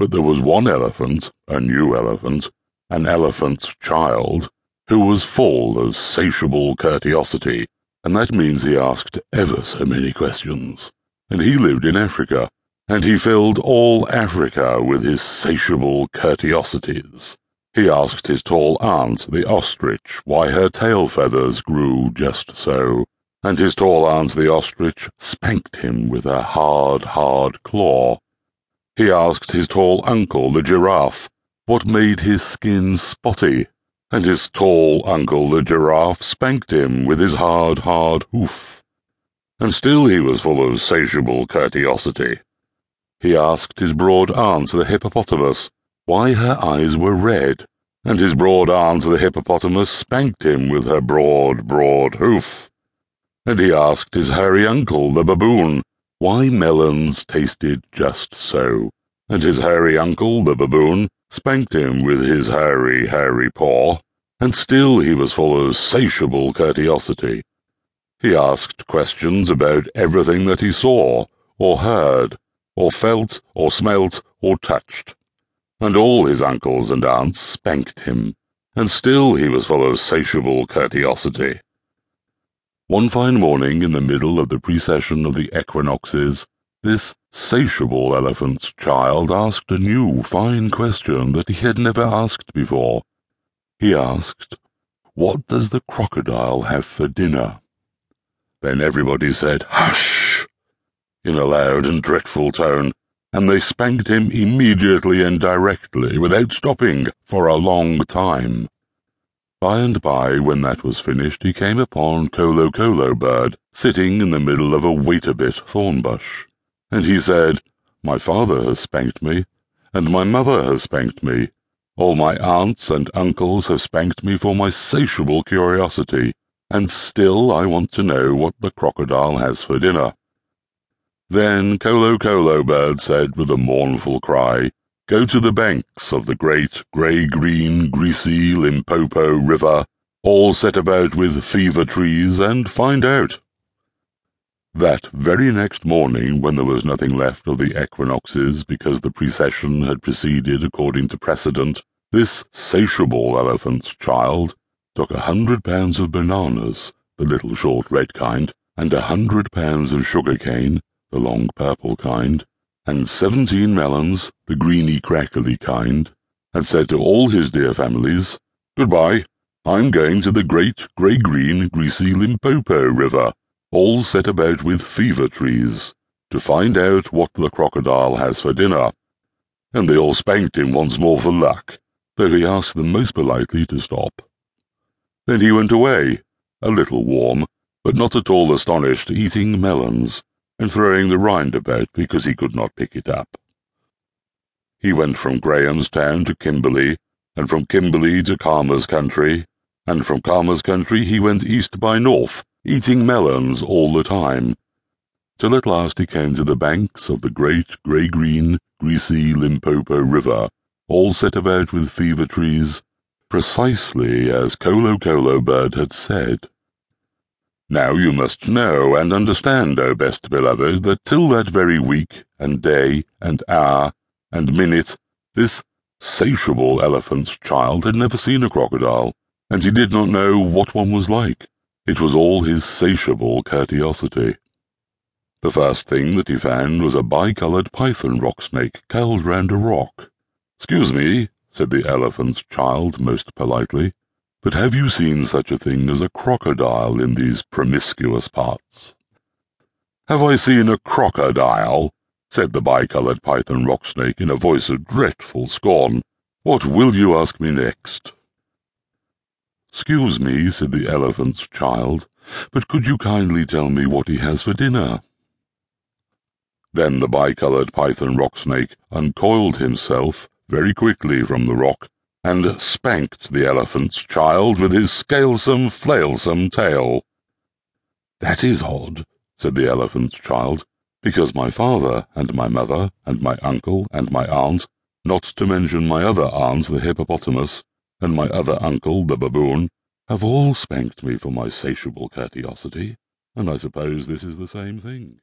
But there was one elephant, a new elephant, an elephant's child, who was full of satiable curtiosity, and that means he asked ever so many questions. And he lived in Africa, and he filled all Africa with his satiable curtiosities. He asked his tall aunt, the ostrich, why her tail feathers grew just so, and his tall aunt the ostrich spanked him with a hard, hard claw. He asked his tall uncle the giraffe what made his skin spotty, and his tall uncle the giraffe spanked him with his hard, hard hoof. And still he was full of satiable curtiosity. He asked his broad aunt the hippopotamus why her eyes were red, and his broad aunt the hippopotamus spanked him with her broad, broad hoof and he asked his hairy uncle, the baboon, why melons tasted just so, and his hairy uncle, the baboon, spanked him with his hairy, hairy paw, and still he was full of satiable curtiosity. He asked questions about everything that he saw, or heard, or felt, or smelt, or touched. And all his uncles and aunts spanked him, and still he was full of satiable curtiosity. One fine morning in the middle of the precession of the equinoxes, this satiable elephant's child asked a new, fine question that he had never asked before. He asked, What does the crocodile have for dinner? Then everybody said, Hush! in a loud and dreadful tone, and they spanked him immediately and directly, without stopping, for a long time. By and by, when that was finished, he came upon Kolokolo Bird, sitting in the middle of a wait-a-bit thorn bush, and he said, My father has spanked me, and my mother has spanked me. All my aunts and uncles have spanked me for my satiable curiosity, and still I want to know what the crocodile has for dinner. Then Kolokolo Bird said with a mournful cry, Go to the banks of the great grey-green, greasy Limpopo River, all set about with fever trees, and find out. That very next morning, when there was nothing left of the equinoxes because the precession had proceeded according to precedent, this satiable elephant's child took a hundred pounds of bananas, the little short red kind, and a hundred pounds of sugar cane, the long purple kind, and seventeen melons, the greeny crackly kind, and said to all his dear families, Goodbye, I'm going to the great grey-green greasy Limpopo River, all set about with fever trees, to find out what the crocodile has for dinner. And they all spanked him once more for luck, though he asked them most politely to stop. Then he went away, a little warm, but not at all astonished, eating melons and throwing the rind about because he could not pick it up. He went from Grahamstown to Kimberley, and from Kimberley to Khama's country, and from Khama's country he went east by north, eating melons all the time, till at last he came to the banks of the great grey-green, greasy Limpopo River, all set about with fever trees, precisely as Kolokolo Bird had said. Now you must know and understand, O best beloved, that till that very week, and day, and hour, and minute, this satiable elephant's child had never seen a crocodile, and he did not know what one was like. It was all his satiable curtiosity. The first thing that he found was a bicoloured python rock snake curled round a rock. Excuse me, said the elephant's child most politely. But have you seen such a thing as a crocodile in these promiscuous parts? Have I seen a crocodile? said the bicoloured python rock snake in a voice of dreadful scorn. What will you ask me next? Excuse me, said the elephant's child, but could you kindly tell me what he has for dinner? Then the bicoloured python rock snake uncoiled himself very quickly from the rock and spanked the elephant's child with his scalesome, flailsome tail. That is odd, said the elephant's child, because my father and my mother and my uncle and my aunt, not to mention my other aunt, the hippopotamus, and my other uncle, the baboon, have all spanked me for my satiable curtiosity, and I suppose this is the same thing.